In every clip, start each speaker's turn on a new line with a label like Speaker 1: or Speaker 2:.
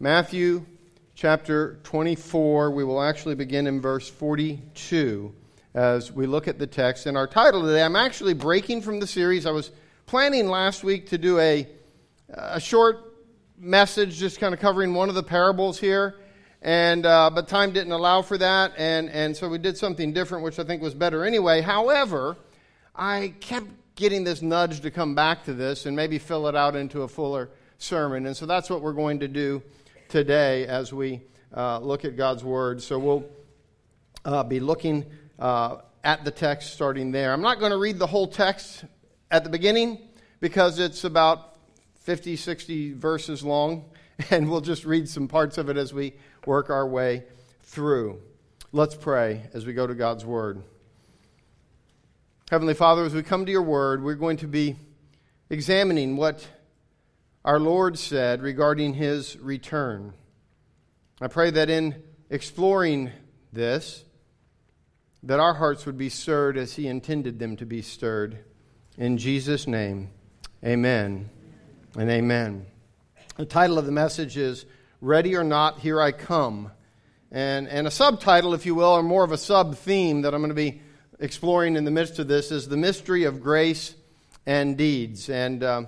Speaker 1: Matthew chapter 24. We will actually begin in verse 42 as we look at the text. And our title today, I'm actually breaking from the series. I was planning last week to do a, a short message just kind of covering one of the parables here. And, uh, but time didn't allow for that. And, and so we did something different, which I think was better anyway. However, I kept getting this nudge to come back to this and maybe fill it out into a fuller sermon. And so that's what we're going to do today as we uh, look at God's Word. So we'll uh, be looking uh, at the text starting there. I'm not going to read the whole text at the beginning because it's about 50, 60 verses long, and we'll just read some parts of it as we work our way through. Let's pray as we go to God's Word. Heavenly Father, as we come to your Word, we're going to be examining what our Lord said regarding his return. I pray that in exploring this, that our hearts would be stirred as he intended them to be stirred. In Jesus' name, amen and amen. The title of the message is Ready or Not, Here I Come. And, and a subtitle, if you will, or more of a sub theme that I'm going to be exploring in the midst of this is The Mystery of Grace and Deeds. And uh,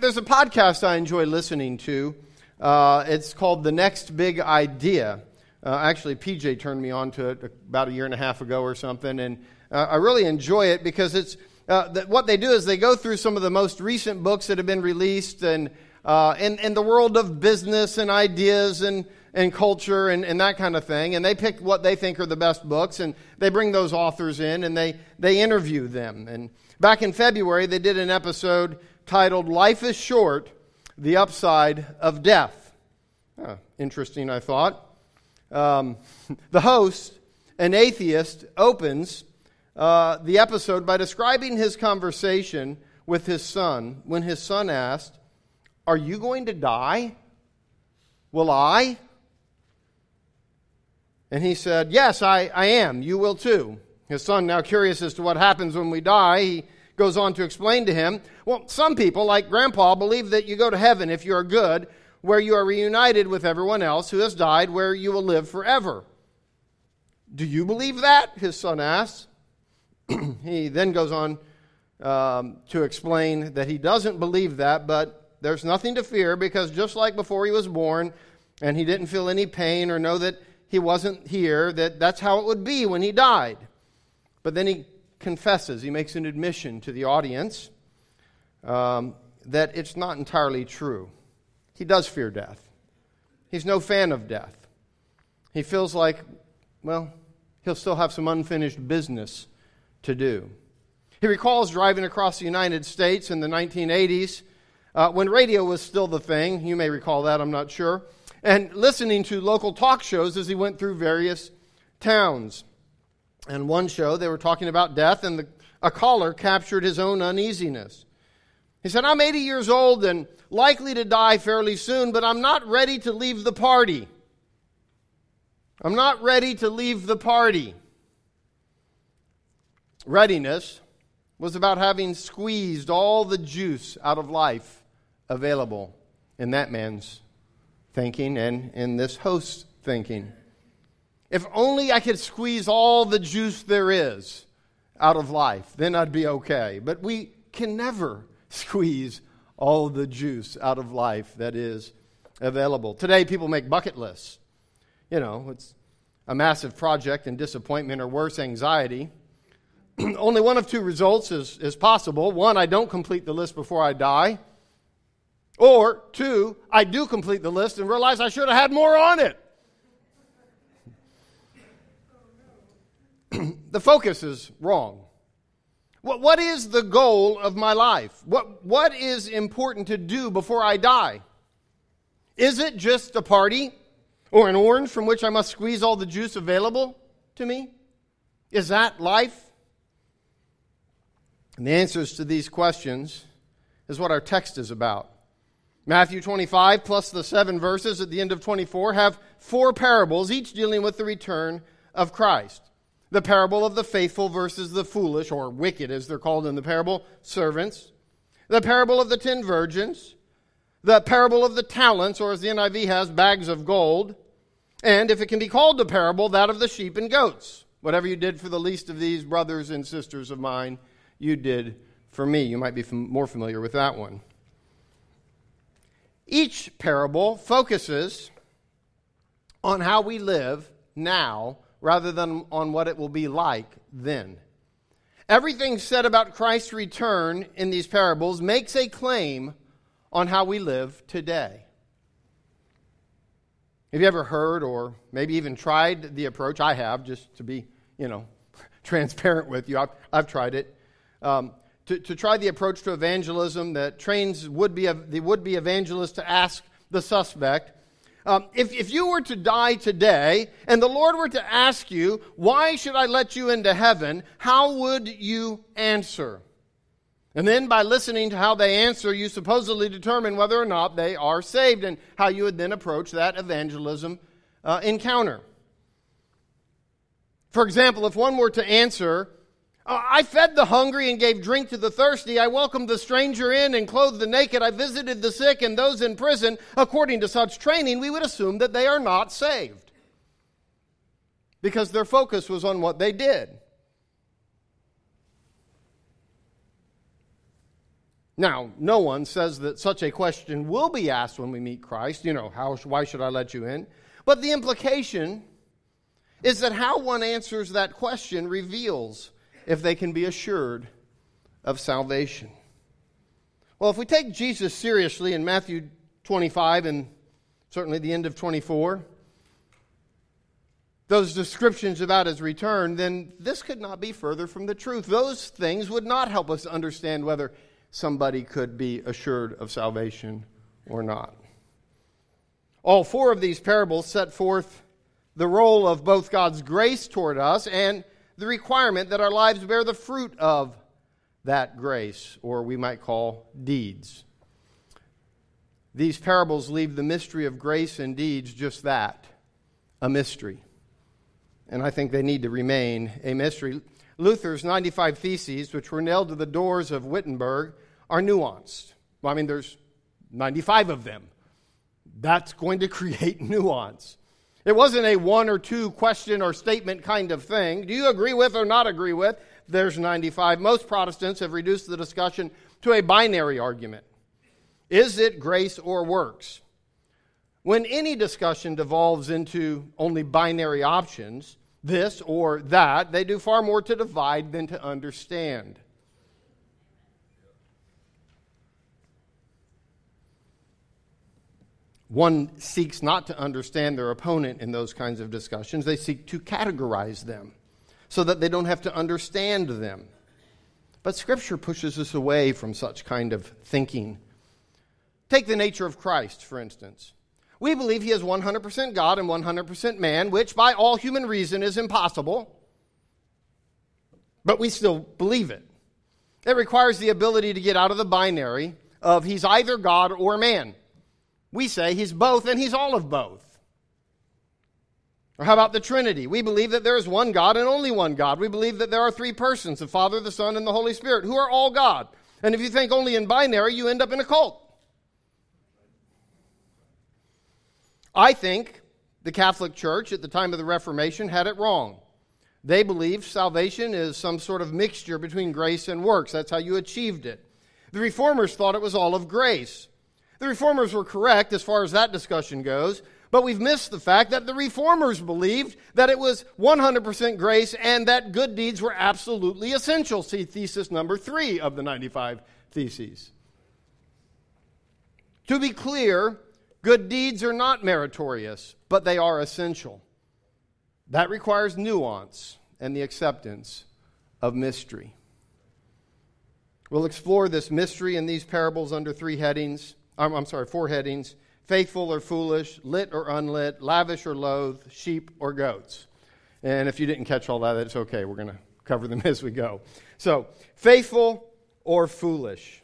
Speaker 1: there's a podcast I enjoy listening to. Uh, it's called The Next Big Idea. Uh, actually, PJ turned me on to it about a year and a half ago or something, and uh, I really enjoy it because it's uh, that what they do is they go through some of the most recent books that have been released and uh, in, in the world of business and ideas and, and culture and, and that kind of thing. And they pick what they think are the best books and they bring those authors in and they, they interview them. And back in February, they did an episode titled Life is Short The Upside of Death. Interesting, I thought. Um, the host, an atheist, opens uh, the episode by describing his conversation with his son when his son asked, Are you going to die? Will I? And he said, Yes, I, I am. You will too. His son, now curious as to what happens when we die, he goes on to explain to him, Well, some people, like Grandpa, believe that you go to heaven if you are good, where you are reunited with everyone else who has died, where you will live forever. Do you believe that? His son asks. he then goes on um, to explain that he doesn't believe that, but there's nothing to fear because just like before he was born and he didn't feel any pain or know that he wasn't here, that that's how it would be when he died. But then he confesses, he makes an admission to the audience um, that it's not entirely true. He does fear death. He's no fan of death. He feels like, well, he'll still have some unfinished business to do. He recalls driving across the United States in the 1980s uh, when radio was still the thing. You may recall that, I'm not sure. And listening to local talk shows as he went through various towns. And one show, they were talking about death, and the, a caller captured his own uneasiness. He said, I'm 80 years old and likely to die fairly soon, but I'm not ready to leave the party. I'm not ready to leave the party. Readiness was about having squeezed all the juice out of life available in that man's thinking and in this host's thinking. If only I could squeeze all the juice there is out of life, then I'd be okay. But we can never squeeze all the juice out of life that is available. Today, people make bucket lists. You know, it's a massive project and disappointment or worse, anxiety. Only one of two results is, is possible. One, I don't complete the list before I die. Or two, I do complete the list and realize I should have had more on it. The focus is wrong. What, what is the goal of my life? What, what is important to do before I die? Is it just a party or an orange from which I must squeeze all the juice available to me? Is that life? And the answers to these questions is what our text is about. Matthew 25 plus the seven verses at the end of 24 have four parables, each dealing with the return of Christ. The parable of the faithful versus the foolish, or wicked as they're called in the parable, servants. The parable of the ten virgins. the parable of the talents, or as the NIV has, bags of gold, and if it can be called a parable, that of the sheep and goats. Whatever you did for the least of these brothers and sisters of mine, you did for me. You might be more familiar with that one. Each parable focuses on how we live now rather than on what it will be like then. Everything said about Christ's return in these parables makes a claim on how we live today. Have you ever heard or maybe even tried the approach? I have, just to be, you know, transparent with you. I've, I've tried it. Um, to, to try the approach to evangelism that trains would be the would be evangelist to ask the suspect um, if, if you were to die today and the Lord were to ask you, Why should I let you into heaven? how would you answer? And then by listening to how they answer, you supposedly determine whether or not they are saved and how you would then approach that evangelism uh, encounter. For example, if one were to answer, Uh, I fed the hungry and gave drink to the thirsty. I welcomed the stranger in and clothed the naked. I visited the sick and those in prison. According to such training, we would assume that they are not saved because their focus was on what they did. Now, no one says that such a question will be asked when we meet Christ. You know, how, why should I let you in? But the implication is that how one answers that question reveals if they can be assured of salvation. Well, if we take Jesus seriously in Matthew 25 and certainly the end of 24, those descriptions about his return, then this could not be further from the truth. Those things would not help us understand whether somebody could be assured of salvation or not. All four of these parables set forth the role of both God's grace toward us and the requirement that our lives bear the fruit of that grace, or we might call deeds. These parables leave the mystery of grace and deeds just that a mystery. And I think they need to remain a mystery. Luther's 95 Theses, which were nailed to the doors of Wittenberg, are nuanced. I mean, there's 95 of them. That's going to create nuance. It wasn't a one or two question or statement kind of thing. Do you agree with or not agree with? There's 95. Most Protestants have reduced the discussion to a binary argument Is it grace or works? When any discussion devolves into only binary options, this or that, they do far more to divide than to understand. One seeks not to understand their opponent in those kinds of discussions. They seek to categorize them so that they don't have to understand them. But Scripture pushes us away from such kind of thinking. Take the nature of Christ, for instance. We believe he is 100% God and 100% man, which by all human reason is impossible, but we still believe it. It requires the ability to get out of the binary of he's either God or man. We say he's both and he's all of both. Or how about the Trinity? We believe that there is one God and only one God. We believe that there are three persons the Father, the Son, and the Holy Spirit, who are all God. And if you think only in binary, you end up in a cult. I think the Catholic Church at the time of the Reformation had it wrong. They believed salvation is some sort of mixture between grace and works. That's how you achieved it. The Reformers thought it was all of grace. The reformers were correct as far as that discussion goes, but we've missed the fact that the reformers believed that it was 100% grace and that good deeds were absolutely essential. See thesis number three of the 95 Theses. To be clear, good deeds are not meritorious, but they are essential. That requires nuance and the acceptance of mystery. We'll explore this mystery in these parables under three headings. I'm, I'm sorry, four headings faithful or foolish, lit or unlit, lavish or loath, sheep or goats. And if you didn't catch all that, that's okay. We're going to cover them as we go. So, faithful or foolish.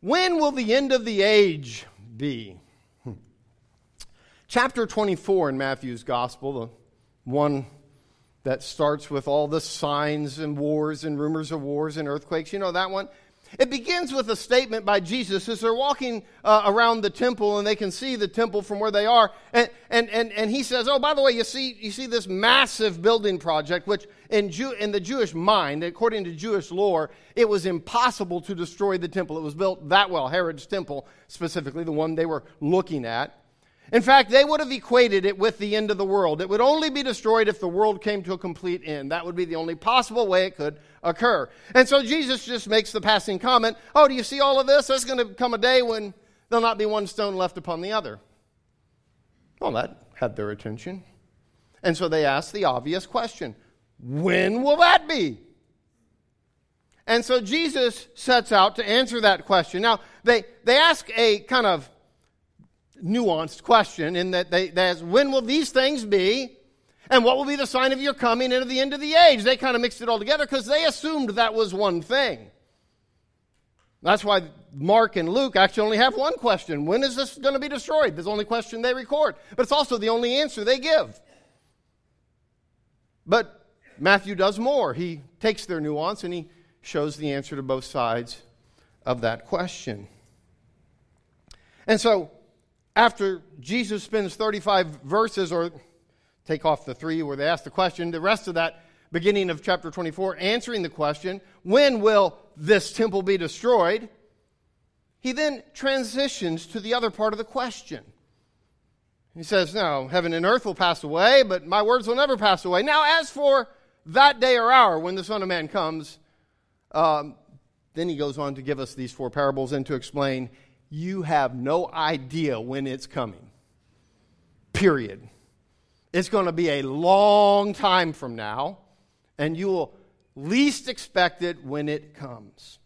Speaker 1: When will the end of the age be? Hmm. Chapter 24 in Matthew's Gospel, the one that starts with all the signs and wars and rumors of wars and earthquakes, you know that one? It begins with a statement by Jesus as they're walking uh, around the temple and they can see the temple from where they are. And, and, and, and he says, Oh, by the way, you see, you see this massive building project, which in, Jew, in the Jewish mind, according to Jewish lore, it was impossible to destroy the temple. It was built that well, Herod's temple specifically, the one they were looking at. In fact, they would have equated it with the end of the world. It would only be destroyed if the world came to a complete end. That would be the only possible way it could occur. And so Jesus just makes the passing comment Oh, do you see all of this? There's going to come a day when there'll not be one stone left upon the other. Well, that had their attention. And so they asked the obvious question When will that be? And so Jesus sets out to answer that question. Now, they, they ask a kind of nuanced question in that they, ask, when will these things be? And what will be the sign of your coming and of the end of the age? They kind of mixed it all together because they assumed that was one thing. That's why Mark and Luke actually only have one question. When is this going to be destroyed? That's the only question they record. But it's also the only answer they give. But Matthew does more. He takes their nuance and he shows the answer to both sides of that question. And so after Jesus spends 35 verses, or take off the three where they ask the question, the rest of that beginning of chapter 24, answering the question, when will this temple be destroyed? He then transitions to the other part of the question. He says, No, heaven and earth will pass away, but my words will never pass away. Now, as for that day or hour when the Son of Man comes, um, then he goes on to give us these four parables and to explain you have no idea when it's coming. Period. It's going to be a long time from now, and you will least expect it when it comes.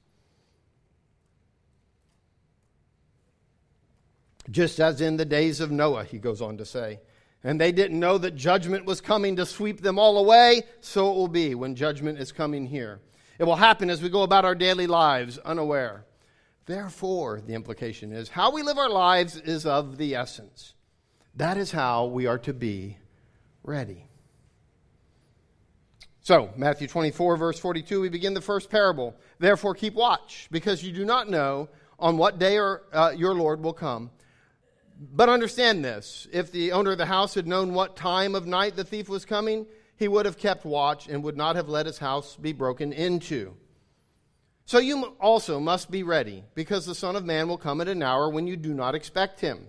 Speaker 1: Just as in the days of Noah, he goes on to say. And they didn't know that judgment was coming to sweep them all away, so it will be when judgment is coming here. It will happen as we go about our daily lives unaware. Therefore, the implication is how we live our lives is of the essence. That is how we are to be ready. So, Matthew 24, verse 42, we begin the first parable. Therefore, keep watch, because you do not know on what day or, uh, your Lord will come. But understand this if the owner of the house had known what time of night the thief was coming, he would have kept watch and would not have let his house be broken into. So you also must be ready, because the Son of Man will come at an hour when you do not expect him.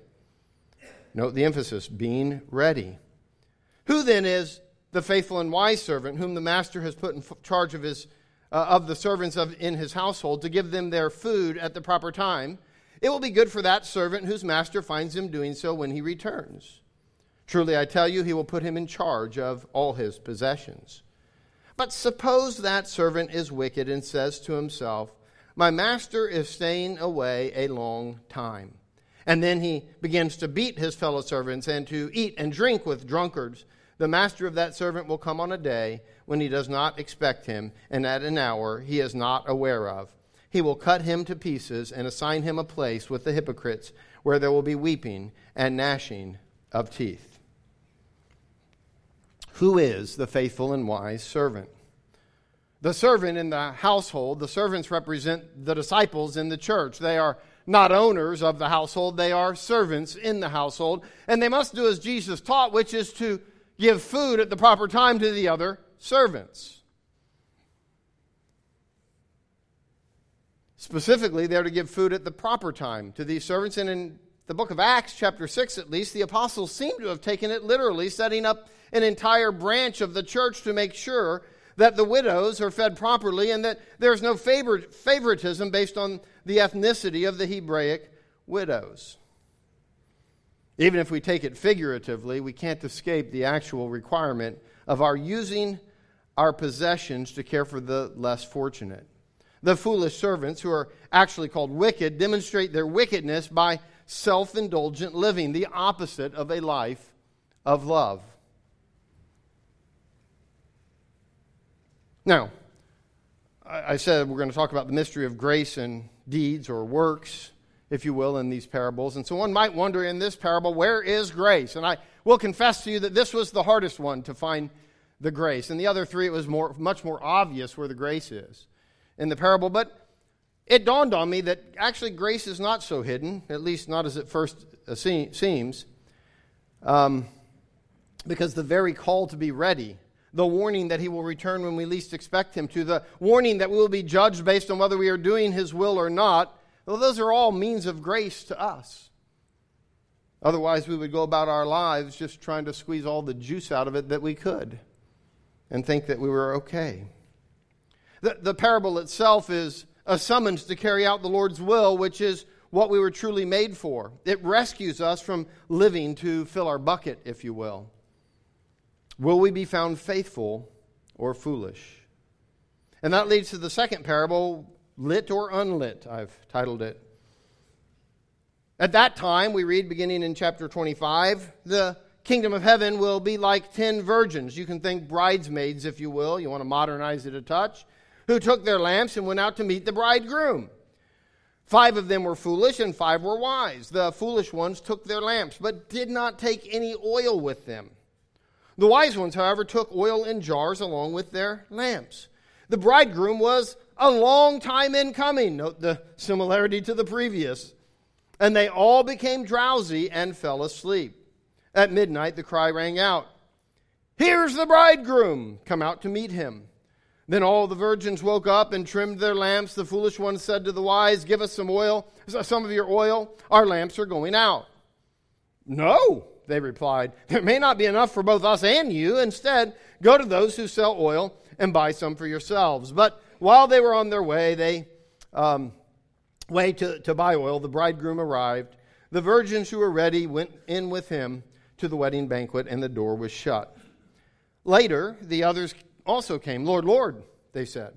Speaker 1: Note the emphasis being ready. Who then is the faithful and wise servant whom the master has put in charge of, his, uh, of the servants of, in his household to give them their food at the proper time? It will be good for that servant whose master finds him doing so when he returns. Truly, I tell you, he will put him in charge of all his possessions. But suppose that servant is wicked and says to himself, My master is staying away a long time. And then he begins to beat his fellow servants and to eat and drink with drunkards. The master of that servant will come on a day when he does not expect him, and at an hour he is not aware of. He will cut him to pieces and assign him a place with the hypocrites, where there will be weeping and gnashing of teeth. Who is the faithful and wise servant? The servant in the household, the servants represent the disciples in the church. They are not owners of the household, they are servants in the household. And they must do as Jesus taught, which is to give food at the proper time to the other servants. Specifically, they're to give food at the proper time to these servants. And in the book of Acts, chapter 6 at least, the apostles seem to have taken it literally, setting up an entire branch of the church to make sure that the widows are fed properly and that there's no favor- favoritism based on the ethnicity of the Hebraic widows. Even if we take it figuratively, we can't escape the actual requirement of our using our possessions to care for the less fortunate. The foolish servants, who are actually called wicked, demonstrate their wickedness by self indulgent living, the opposite of a life of love. Now, I said we're going to talk about the mystery of grace and deeds or works, if you will, in these parables. And so one might wonder in this parable, where is grace? And I will confess to you that this was the hardest one to find the grace. And the other three, it was more, much more obvious where the grace is in the parable. But it dawned on me that actually grace is not so hidden, at least not as it first uh, seems, um, because the very call to be ready, the warning that he will return when we least expect him to, the warning that we will be judged based on whether we are doing his will or not, well, those are all means of grace to us. Otherwise, we would go about our lives just trying to squeeze all the juice out of it that we could and think that we were okay. The, the parable itself is a summons to carry out the Lord's will, which is what we were truly made for. It rescues us from living to fill our bucket, if you will. Will we be found faithful or foolish? And that leads to the second parable, lit or unlit, I've titled it. At that time, we read beginning in chapter 25, the kingdom of heaven will be like ten virgins. You can think bridesmaids, if you will. You want to modernize it a touch who took their lamps and went out to meet the bridegroom. Five of them were foolish and five were wise. The foolish ones took their lamps, but did not take any oil with them. The wise ones, however, took oil in jars along with their lamps. The bridegroom was a long time in coming. Note the similarity to the previous. And they all became drowsy and fell asleep. At midnight, the cry rang out Here's the bridegroom! Come out to meet him. Then all the virgins woke up and trimmed their lamps. The foolish ones said to the wise, Give us some oil, some of your oil. Our lamps are going out. No, they replied. There may not be enough for both us and you. Instead, go to those who sell oil and buy some for yourselves. But while they were on their way, they um, way to, to buy oil, the bridegroom arrived. The virgins who were ready went in with him to the wedding banquet, and the door was shut. Later, the others also came. Lord, Lord, they said,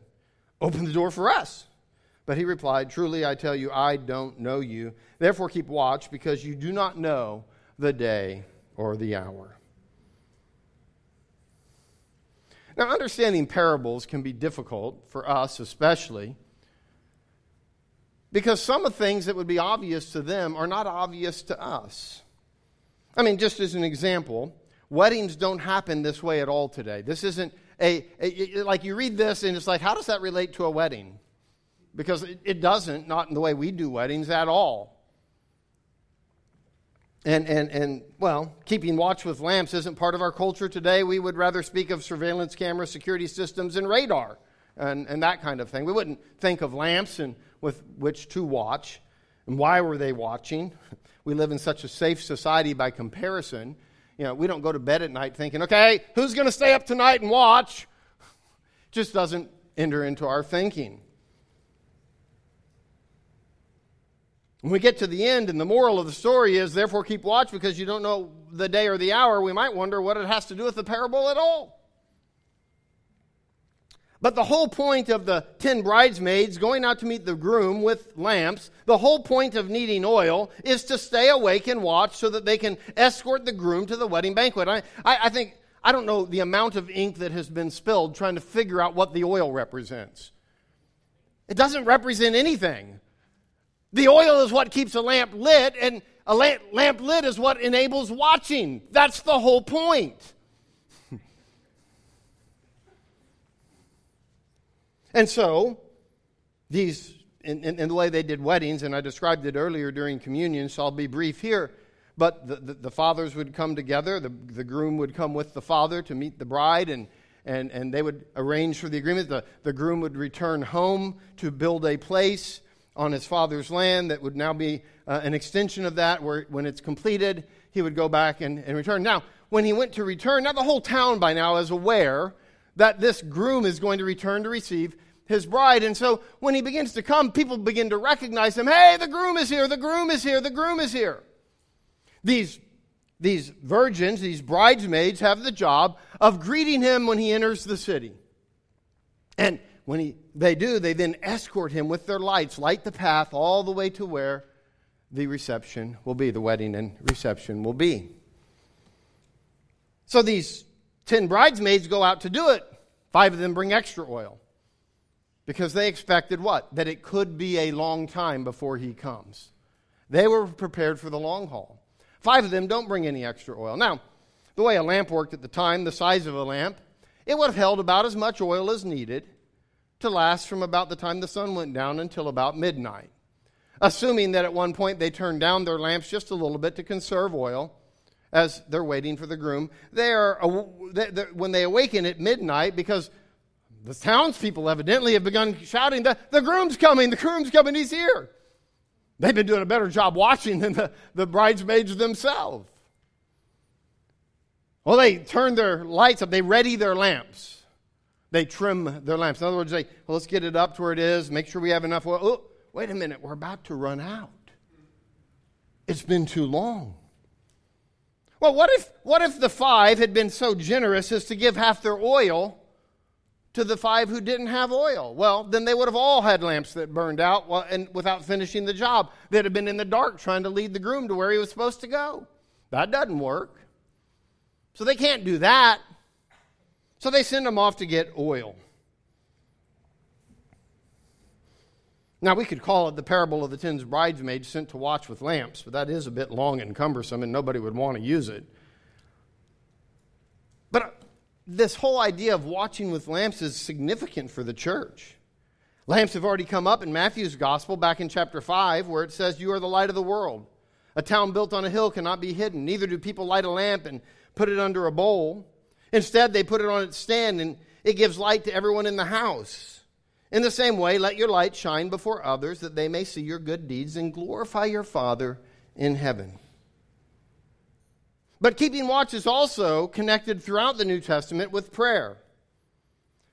Speaker 1: open the door for us. But he replied, Truly I tell you, I don't know you. Therefore keep watch, because you do not know the day or the hour. Now, understanding parables can be difficult for us, especially, because some of things that would be obvious to them are not obvious to us. I mean, just as an example, weddings don't happen this way at all today. This isn't a, a, like you read this and it's like, how does that relate to a wedding? Because it, it doesn't, not in the way we do weddings at all. And, and, and, well, keeping watch with lamps isn't part of our culture today. We would rather speak of surveillance cameras, security systems, and radar and, and that kind of thing. We wouldn't think of lamps and with which to watch. And why were they watching? We live in such a safe society by comparison you know, we don't go to bed at night thinking, okay, who's going to stay up tonight and watch? Just doesn't enter into our thinking. When we get to the end, and the moral of the story is, therefore, keep watch because you don't know the day or the hour, we might wonder what it has to do with the parable at all. But the whole point of the ten bridesmaids going out to meet the groom with lamps, the whole point of needing oil is to stay awake and watch so that they can escort the groom to the wedding banquet. I, I, I think, I don't know the amount of ink that has been spilled trying to figure out what the oil represents. It doesn't represent anything. The oil is what keeps a lamp lit, and a lamp, lamp lit is what enables watching. That's the whole point. And so, these, in, in, in, the way they did weddings, and I described it earlier during communion, so I'll be brief here. But the, the, the, fathers would come together, the, the groom would come with the father to meet the bride, and, and, and they would arrange for the agreement. The, the groom would return home to build a place on his father's land that would now be uh, an extension of that, where when it's completed, he would go back and, and return. Now, when he went to return, now the whole town by now is aware that this groom is going to return to receive his bride. And so when he begins to come, people begin to recognize him. Hey, the groom is here, the groom is here, the groom is here. These, these virgins, these bridesmaids, have the job of greeting him when he enters the city. And when he, they do, they then escort him with their lights, light the path all the way to where the reception will be, the wedding and reception will be. So these ten bridesmaids go out to do it. Five of them bring extra oil. Because they expected what? That it could be a long time before he comes. They were prepared for the long haul. Five of them don't bring any extra oil. Now, the way a lamp worked at the time, the size of a lamp, it would have held about as much oil as needed to last from about the time the sun went down until about midnight. Assuming that at one point they turned down their lamps just a little bit to conserve oil as they're waiting for the groom. They are, when they awaken at midnight, because the townspeople evidently have begun shouting, the, the groom's coming, the groom's coming, he's here. They've been doing a better job watching than the, the bridesmaids themselves. Well, they turn their lights up, they ready their lamps. They trim their lamps. In other words, they, well, let's get it up to where it is, make sure we have enough oil. Oh, wait a minute, we're about to run out. It's been too long. Well, what if, what if the five had been so generous as to give half their oil to the five who didn't have oil? Well, then they would have all had lamps that burned out and without finishing the job. They'd have been in the dark trying to lead the groom to where he was supposed to go. That doesn't work. So they can't do that. So they send them off to get oil. Now, we could call it the parable of the ten bridesmaids sent to watch with lamps, but that is a bit long and cumbersome, and nobody would want to use it. But uh, this whole idea of watching with lamps is significant for the church. Lamps have already come up in Matthew's gospel back in chapter 5, where it says, You are the light of the world. A town built on a hill cannot be hidden. Neither do people light a lamp and put it under a bowl. Instead, they put it on its stand, and it gives light to everyone in the house. In the same way, let your light shine before others that they may see your good deeds and glorify your Father in heaven. But keeping watch is also connected throughout the New Testament with prayer.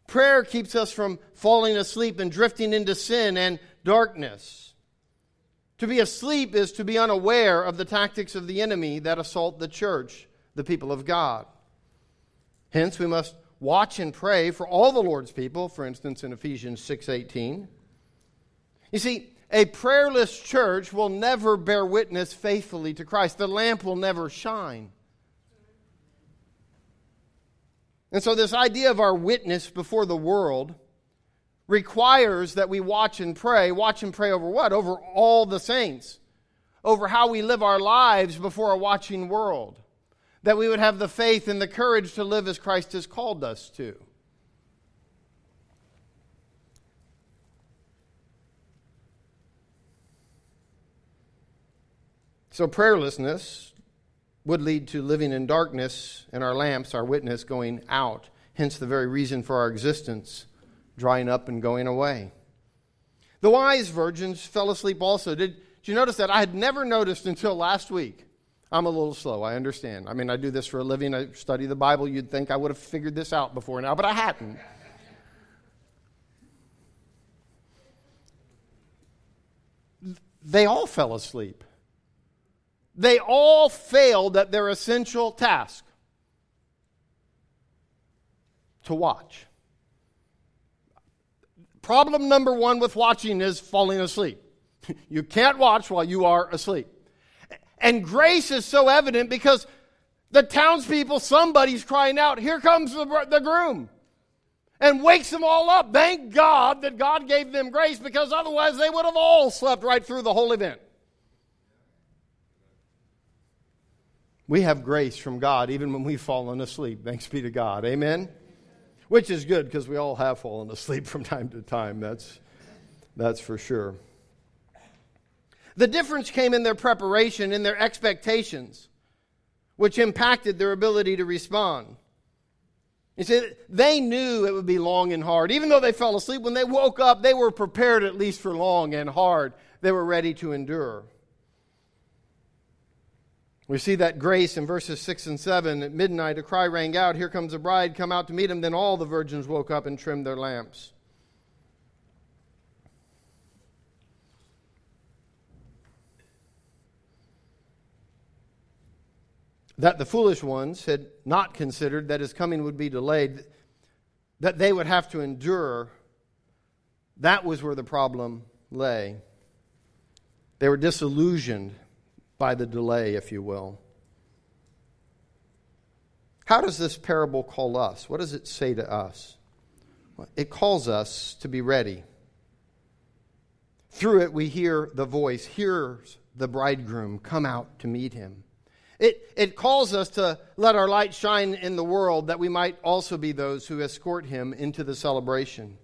Speaker 1: Prayer keeps us from falling asleep and drifting into sin and darkness. To be asleep is to be unaware of the tactics of the enemy that assault the church, the people of God. Hence, we must watch and pray for all the Lord's people, for instance in Ephesians 6:18. You see, a prayerless church will never bear witness faithfully to Christ. The lamp will never shine. And so this idea of our witness before the world requires that we watch and pray. Watch and pray over what? Over all the saints. Over how we live our lives before a watching world that we would have the faith and the courage to live as Christ has called us to. So, prayerlessness would lead to living in darkness and our lamps, our witness, going out. Hence, the very reason for our existence drying up and going away. The wise virgins fell asleep also. Did, did you notice that? I had never noticed until last week I'm a little slow, I understand. I mean, I do this for a living, I study the Bible. You'd think I would have figured this out before now, but I hadn't. They all fell asleep. They all failed at their essential task to watch. Problem number one with watching is falling asleep. You can't watch while you are asleep. And grace is so evident because the townspeople, somebody's crying out, Here comes the, the groom. And wakes them all up. Thank God that God gave them grace because otherwise they would have all slept right through the whole event. We have grace from God even when we've fallen asleep. Thanks be to God. Amen? Which is good because we all have fallen asleep from time to time. That's, that's for sure. The difference came in their preparation, in their expectations, which impacted their ability to respond. You see, they knew it would be long and hard. Even though they fell asleep, when they woke up, they were prepared at least for long and hard. They were ready to endure. We see that grace in verses 6 and 7. At midnight, a cry rang out, Here comes the bride, come out to meet him. Then all the virgins woke up and trimmed their lamps. That the foolish ones had not considered that his coming would be delayed, that they would have to endure, that was where the problem lay. They were disillusioned by the delay, if you will. How does this parable call us? What does it say to us? It calls us to be ready. Through it, we hear the voice, here's the bridegroom, come out to meet him. It, it calls us to let our light shine in the world that we might also be those who escort him into the celebration.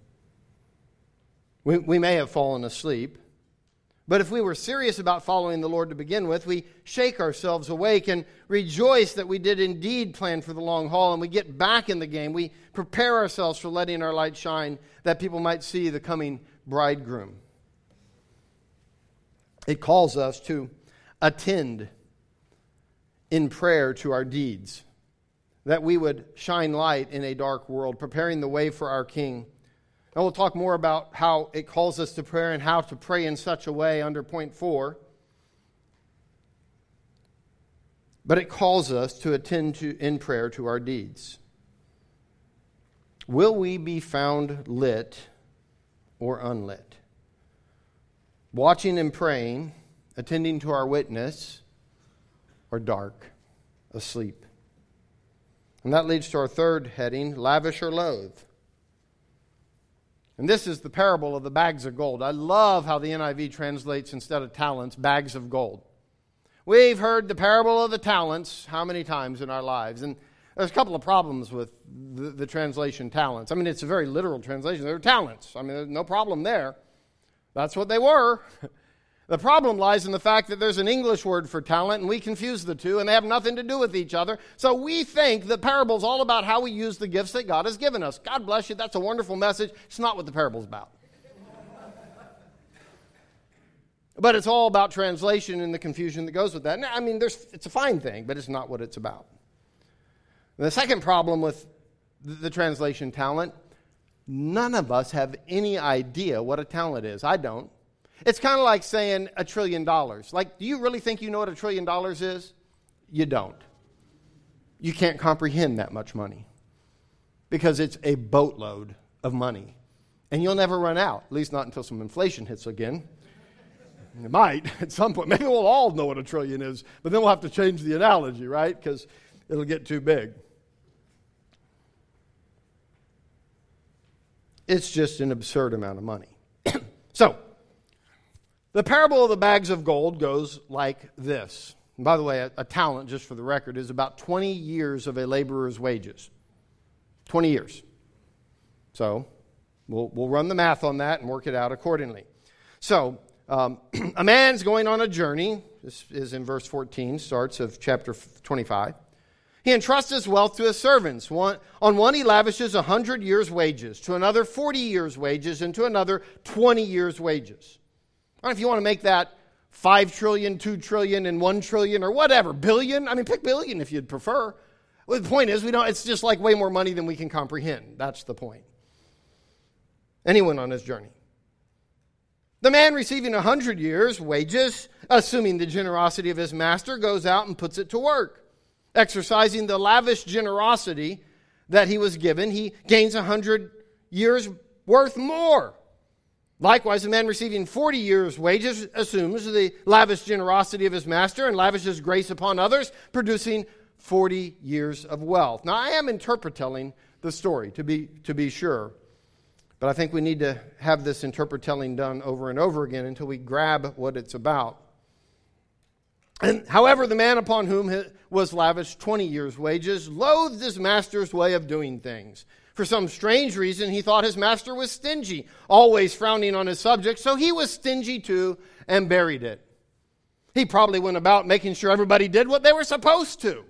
Speaker 1: We, we may have fallen asleep. But if we were serious about following the Lord to begin with, we shake ourselves awake and rejoice that we did indeed plan for the long haul and we get back in the game. We prepare ourselves for letting our light shine that people might see the coming bridegroom. It calls us to attend in prayer to our deeds, that we would shine light in a dark world, preparing the way for our King. And we'll talk more about how it calls us to prayer and how to pray in such a way under point four. But it calls us to attend to, in prayer to our deeds. Will we be found lit or unlit? Watching and praying, attending to our witness, or dark, asleep? And that leads to our third heading lavish or loathe. And this is the parable of the bags of gold. I love how the NIV translates instead of talents, bags of gold. We've heard the parable of the talents how many times in our lives? And there's a couple of problems with the, the translation talents. I mean, it's a very literal translation. They're talents. I mean, there's no problem there. That's what they were. The problem lies in the fact that there's an English word for talent, and we confuse the two, and they have nothing to do with each other. So we think the parable's all about how we use the gifts that God has given us. God bless you. That's a wonderful message. It's not what the parable's about. but it's all about translation and the confusion that goes with that. I mean, it's a fine thing, but it's not what it's about. And the second problem with the translation talent none of us have any idea what a talent is. I don't. It's kind of like saying a trillion dollars. Like, do you really think you know what a trillion dollars is? You don't. You can't comprehend that much money because it's a boatload of money. And you'll never run out, at least not until some inflation hits again. It might at some point. Maybe we'll all know what a trillion is, but then we'll have to change the analogy, right? Because it'll get too big. It's just an absurd amount of money. The parable of the bags of gold goes like this. And by the way, a, a, talent, just for the record, is about 20 years of a laborer's wages. 20 years. So we'll, we'll run the math on that and work it out accordingly. So um, a man's going on a journey. This is in verse 14, starts of chapter 25. He entrusts his wealth to his servants. One, on one, he lavishes a hundred years' wages, to another, 40 years' wages, and to another, 20 years' wages. I don't know if you want to make that 5 trillion, 2 trillion, and 1 trillion, or whatever, billion. I mean, pick billion if you'd prefer. Well, the point is, we don't, it's just like way more money than we can comprehend. That's the point. Anyone on his journey. The man receiving a hundred years' wages, assuming the generosity of his master, goes out and puts it to work. Exercising the lavish generosity that he was given, he gains a hundred years worth more. Likewise, a man receiving 40 years' wages assumes the lavish generosity of his master and lavishes grace upon others, producing 40 years of wealth. Now, I am interpreting the story, to be, to be sure, but I think we need to have this interpreting done over and over again until we grab what it's about. And however, the man upon whom was lavished 20 years' wages loathed his master's way of doing things. For some strange reason, he thought his master was stingy, always frowning on his subjects, so he was stingy too and buried it. He probably went about making sure everybody did what they were supposed to.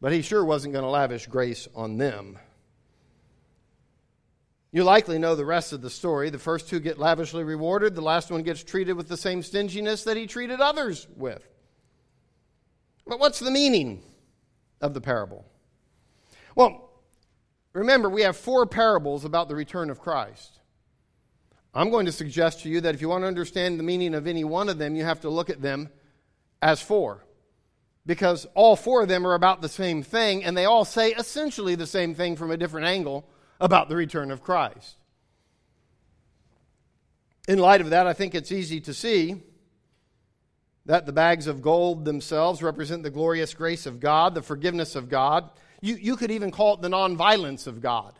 Speaker 1: But he sure wasn't going to lavish grace on them. You likely know the rest of the story. The first two get lavishly rewarded, the last one gets treated with the same stinginess that he treated others with. But what's the meaning of the parable? Well, Remember, we have four parables about the return of Christ. I'm going to suggest to you that if you want to understand the meaning of any one of them, you have to look at them as four. Because all four of them are about the same thing, and they all say essentially the same thing from a different angle about the return of Christ. In light of that, I think it's easy to see that the bags of gold themselves represent the glorious grace of God, the forgiveness of God you, you could even call it the nonviolence of God.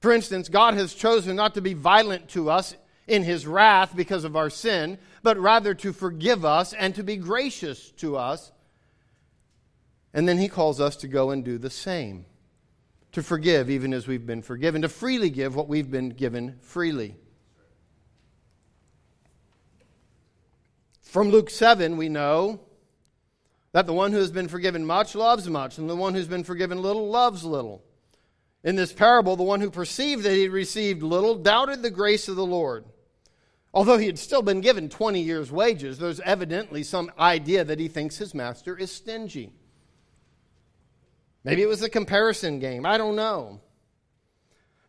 Speaker 1: For instance, God has chosen not to be violent to us in his wrath because of our sin, but rather to forgive us and to be gracious to us. And then he calls us to go and do the same. to forgive even as we've been forgiven, to freely give what we've been given freely. From Luke 7, we know that the one who has been forgiven much loves much, and the one who's been forgiven little loves little. In this parable, the one who perceived that he had received little doubted the grace of the Lord. Although he had still been given 20 years' wages, there's evidently some idea that he thinks his master is stingy. Maybe it was a comparison game. I don't know.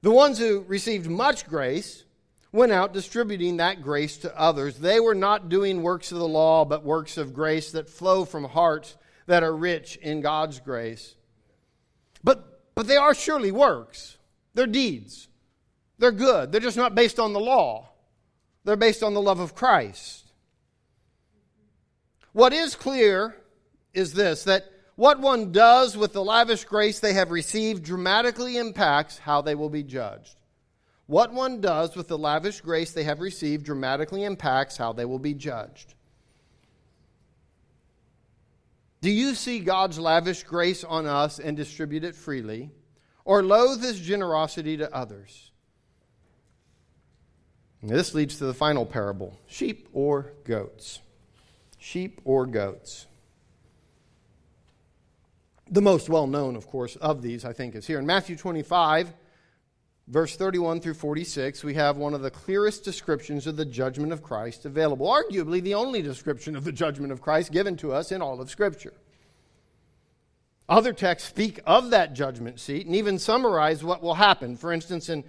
Speaker 1: The ones who received much grace went out distributing that grace to others. They were not doing works of the law, but works of grace that flow from hearts that are rich in God's grace. But, but they are surely works, they're deeds. They're good. They're just not based on the law, they're based on the love of Christ. What is clear is this that what one does with the lavish grace they have received dramatically impacts how they will be judged. What one does with the lavish grace they have received dramatically impacts how they will be judged. Do you see God's lavish grace on us and distribute it freely, or loathe his generosity to others? this leads to the final parable sheep or goats. Sheep or goats. The most well known, of course, of these, I think, is here. In Matthew 25, verse 31 through 46, we have one of the clearest descriptions of the judgment of Christ available. Arguably, the only description of the judgment of Christ given to us in all of Scripture. Other texts speak of that judgment seat and even summarize what will happen. For instance, in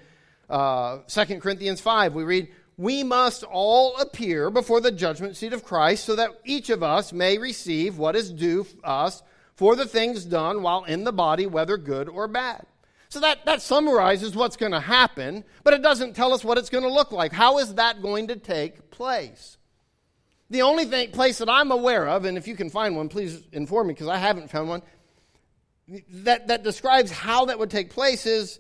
Speaker 1: uh, 2 Corinthians 5, we read, We must all appear before the judgment seat of Christ so that each of us may receive what is due us for the things done while in the body, whether good or bad. So that, that summarizes what's going to happen, but it doesn't tell us what it's going to look like. How is that going to take place? The only thing, place that I'm aware of, and if you can find one, please inform me because I haven't found one, that, that describes how that would take place is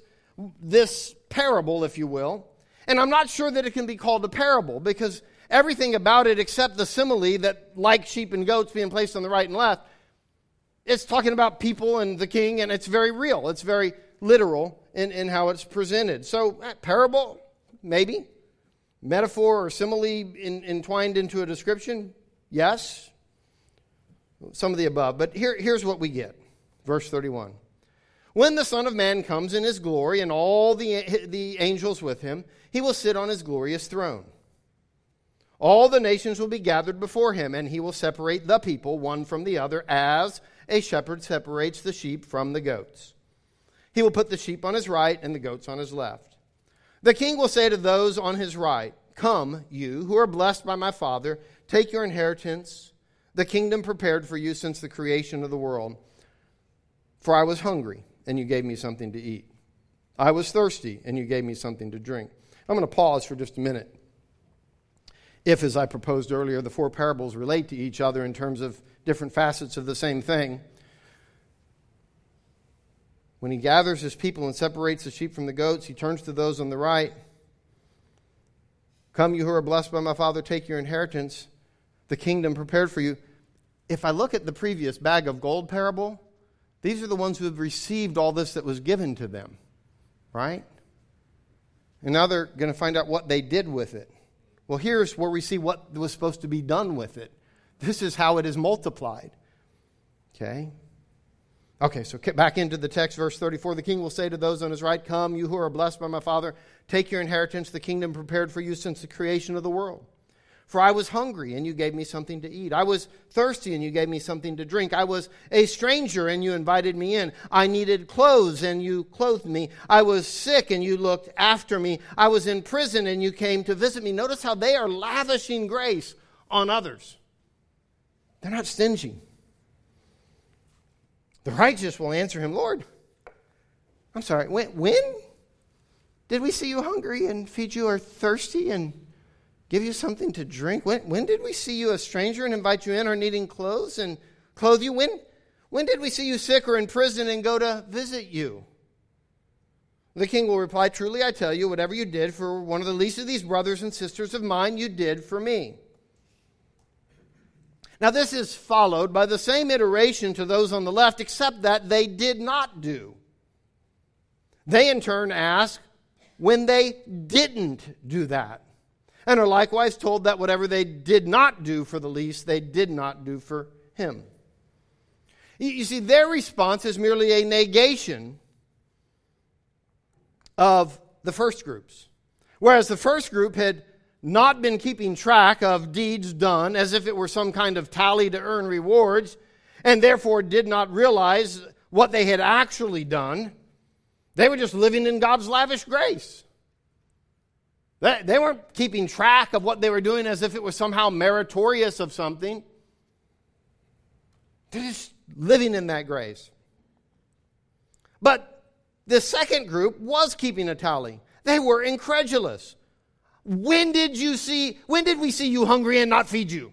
Speaker 1: this parable, if you will. And I'm not sure that it can be called a parable because everything about it, except the simile that, like sheep and goats being placed on the right and left, it's talking about people and the king, and it's very real. It's very literal in, in how it's presented. So, uh, parable, maybe. Metaphor or simile in, entwined into a description, yes. Some of the above. But here, here's what we get. Verse 31. When the Son of Man comes in his glory and all the, the angels with him, he will sit on his glorious throne. All the nations will be gathered before him, and he will separate the people one from the other, as a shepherd separates the sheep from the goats. He will put the sheep on his right and the goats on his left. The king will say to those on his right, Come, you who are blessed by my Father, take your inheritance, the kingdom prepared for you since the creation of the world. For I was hungry, and you gave me something to eat. I was thirsty, and you gave me something to drink. I'm going to pause for just a minute. If, as I proposed earlier, the four parables relate to each other in terms of different facets of the same thing, when he gathers his people and separates the sheep from the goats, he turns to those on the right. Come, you who are blessed by my Father, take your inheritance, the kingdom prepared for you. If I look at the previous bag of gold parable, these are the ones who have received all this that was given to them, right? And now they're going to find out what they did with it. Well, here's where we see what was supposed to be done with it. This is how it is multiplied. Okay? Okay, so back into the text, verse 34. The king will say to those on his right, Come, you who are blessed by my Father, take your inheritance, the kingdom prepared for you since the creation of the world. For I was hungry, and you gave me something to eat. I was thirsty, and you gave me something to drink. I was a stranger, and you invited me in. I needed clothes, and you clothed me. I was sick, and you looked after me. I was in prison, and you came to visit me. Notice how they are lavishing grace on others. They're not stingy. The righteous will answer him, Lord, I'm sorry, when, when did we see you hungry and feed you or thirsty and give you something to drink? When, when did we see you a stranger and invite you in or needing clothes and clothe you? When, when did we see you sick or in prison and go to visit you? The king will reply, Truly I tell you, whatever you did for one of the least of these brothers and sisters of mine, you did for me. Now, this is followed by the same iteration to those on the left, except that they did not do. They in turn ask when they didn't do that, and are likewise told that whatever they did not do for the least, they did not do for him. You see, their response is merely a negation of the first groups. Whereas the first group had not been keeping track of deeds done as if it were some kind of tally to earn rewards, and therefore did not realize what they had actually done. They were just living in God's lavish grace. They, weren't keeping track of what they were doing as if it was somehow meritorious of something. They're just living in that grace. But the second group was keeping a tally. They were incredulous. When did you see, when did we see you hungry and not feed you?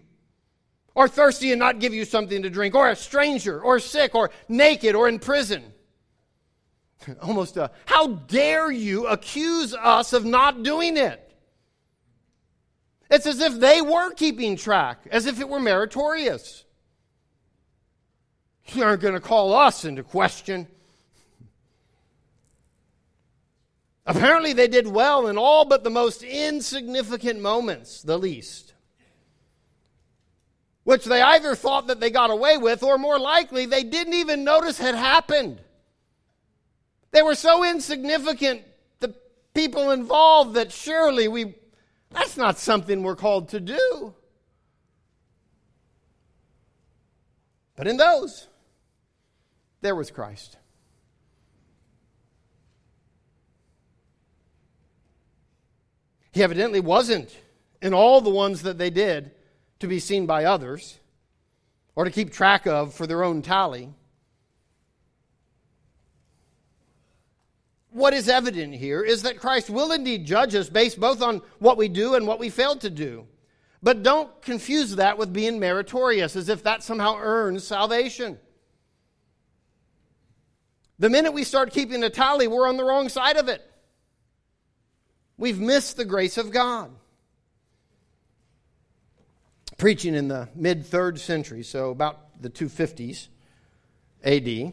Speaker 1: Or thirsty and not give you something to drink? Or a stranger, or sick, or naked, or in prison? Almost a, how dare you accuse us of not doing it? It's as if they were keeping track, as if it were meritorious. You aren't going to call us into question. Apparently, they did well in all but the most insignificant moments, the least, which they either thought that they got away with, or more likely, they didn't even notice had happened. They were so insignificant, the people involved, that surely we, that's not something we're called to do. But in those, there was Christ. He evidently wasn't in all the ones that they did to be seen by others or to keep track of for their own tally. What is evident here is that Christ will indeed judge us based both on what we do and what we fail to do. But don't confuse that with being meritorious, as if that somehow earns salvation. The minute we start keeping a tally, we're on the wrong side of it. We've missed the grace of God. Preaching in the mid third century, so about the 250s AD,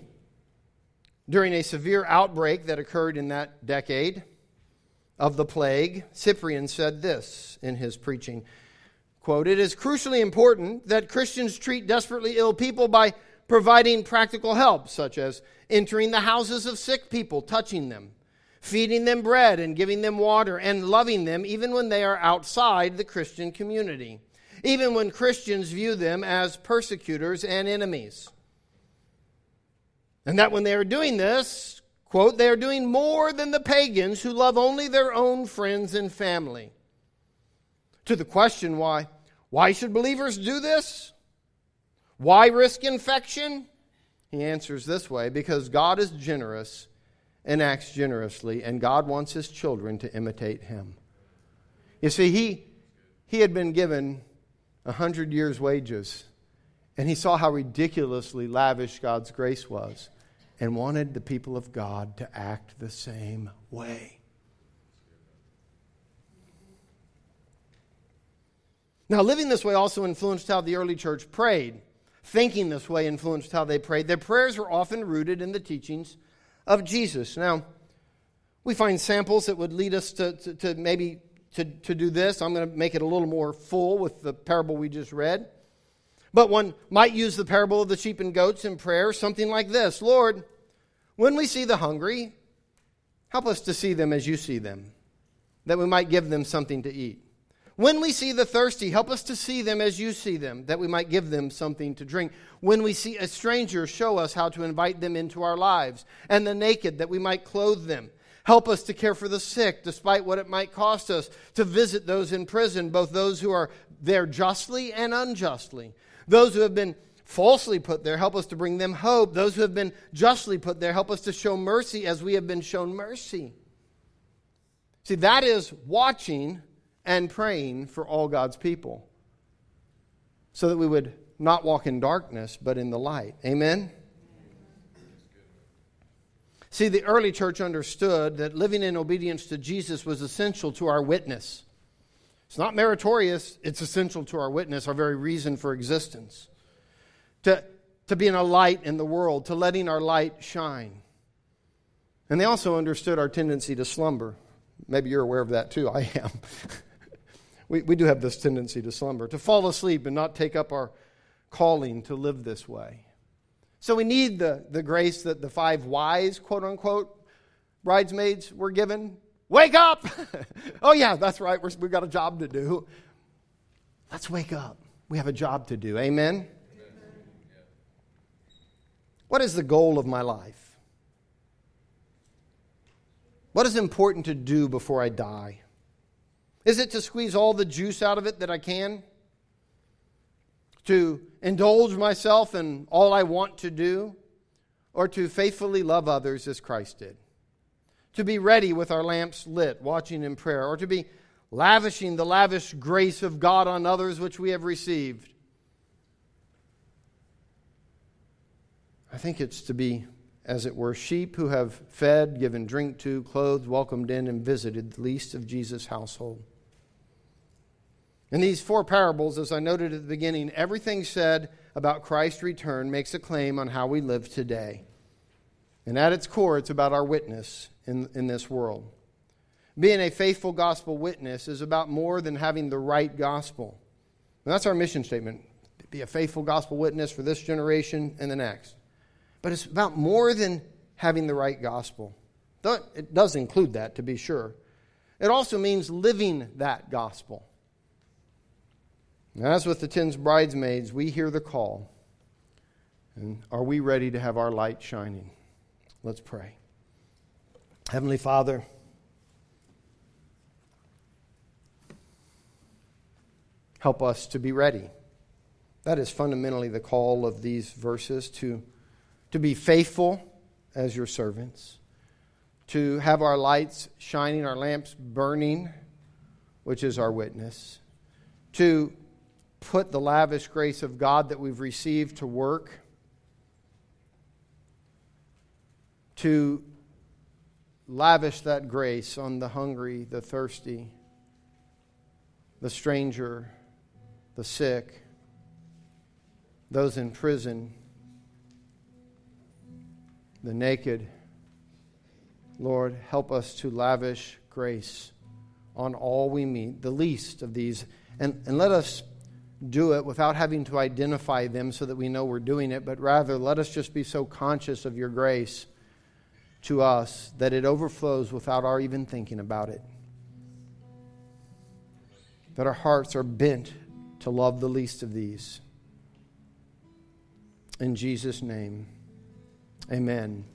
Speaker 1: during a severe outbreak that occurred in that decade of the plague, Cyprian said this in his preaching quote, It is crucially important that Christians treat desperately ill people by providing practical help, such as entering the houses of sick people, touching them feeding them bread and giving them water, and loving them even when they are outside the Christian community, even when Christians view them as persecutors and enemies. And that when they are doing this, quote, they are doing more than the pagans who love only their own friends and family. To the question why, why should believers do this? Why risk infection? He answers this way because God is generous and acts generously, and God wants his children to imitate him. You see, he, he had been given a hundred years' wages, and he saw how ridiculously lavish God's grace was, and wanted the people of God to act the same way. Now, living this way also influenced how the early church prayed. Thinking this way influenced how they prayed. Their prayers were often rooted in the teachings of Jesus. Now, we find samples that would lead us to, to, to maybe to, to do this. I'm going to make it a little more full with the parable we just read. But one might use the parable of the sheep and goats in prayer, something like this Lord, when we see the hungry, help us to see them as you see them, that we might give them something to eat. When we see the thirsty, help us to see them as you see them, that we might give them something to drink. When we see a stranger, show us how to invite them into our lives, and the naked, that we might clothe them. Help us to care for the sick, despite what it might cost us, to visit those in prison, both those who are there justly and unjustly. Those who have been falsely put there, help us to bring them hope. Those who have been justly put there, help us to show mercy as we have been shown mercy. See, that is watching and praying for all God's people so that we would not walk in darkness but in the light. Amen? See, the early church understood that living in obedience to Jesus was essential to our witness. It's not meritorious, it's essential to our witness, our very reason for existence. To, to being a light in the world, to letting our light shine. And they also understood our tendency to slumber. Maybe you're aware of that too. I am. we, we do have this tendency to slumber, to fall asleep and not take up our calling to live this way. So we need the, the grace that the five wise, quote unquote, bridesmaids were given. Wake up! oh, yeah, that's right. We're, we've got a job to do. Let's wake up. We have a job to do. Amen? What is the goal of my life? What is important to do before I die? Is it to squeeze all the juice out of it that I can? To indulge myself in all I want to do? Or to faithfully love others as Christ did? To be ready with our lamps lit, watching in prayer? Or to be lavishing the lavish grace of God on others which we have received? I think it's to be, as it were, sheep who have fed, given drink to, clothed, welcomed in, and visited the least of Jesus' household. In these four parables, as I noted at the beginning, everything said about Christ's return makes a claim on how we live today. And at its core, it's about our witness in, in this world. Being a faithful gospel witness is about more than having the right gospel. And that's our mission statement be a faithful gospel witness for this generation and the next. But it's about more than having the right gospel. It does include that, to be sure. It also means living that gospel. As with the ten bridesmaids, we hear the call. And are we ready to have our light shining? Let's pray. Heavenly Father, help us to be ready. That is fundamentally the call of these verses to to be faithful as your servants, to have our lights shining, our lamps burning, which is our witness, to put the lavish grace of God that we've received to work, to lavish that grace on the hungry, the thirsty, the stranger, the sick, those in prison the naked. Lord, help us to lavish grace on all we meet, the least of these. And, and let us do it without having to identify them so that we know we're doing it, but rather let us just be so conscious of your grace to us that it overflows without our even thinking about it. That our hearts are bent to love the least of these. In Jesus' name. Amen.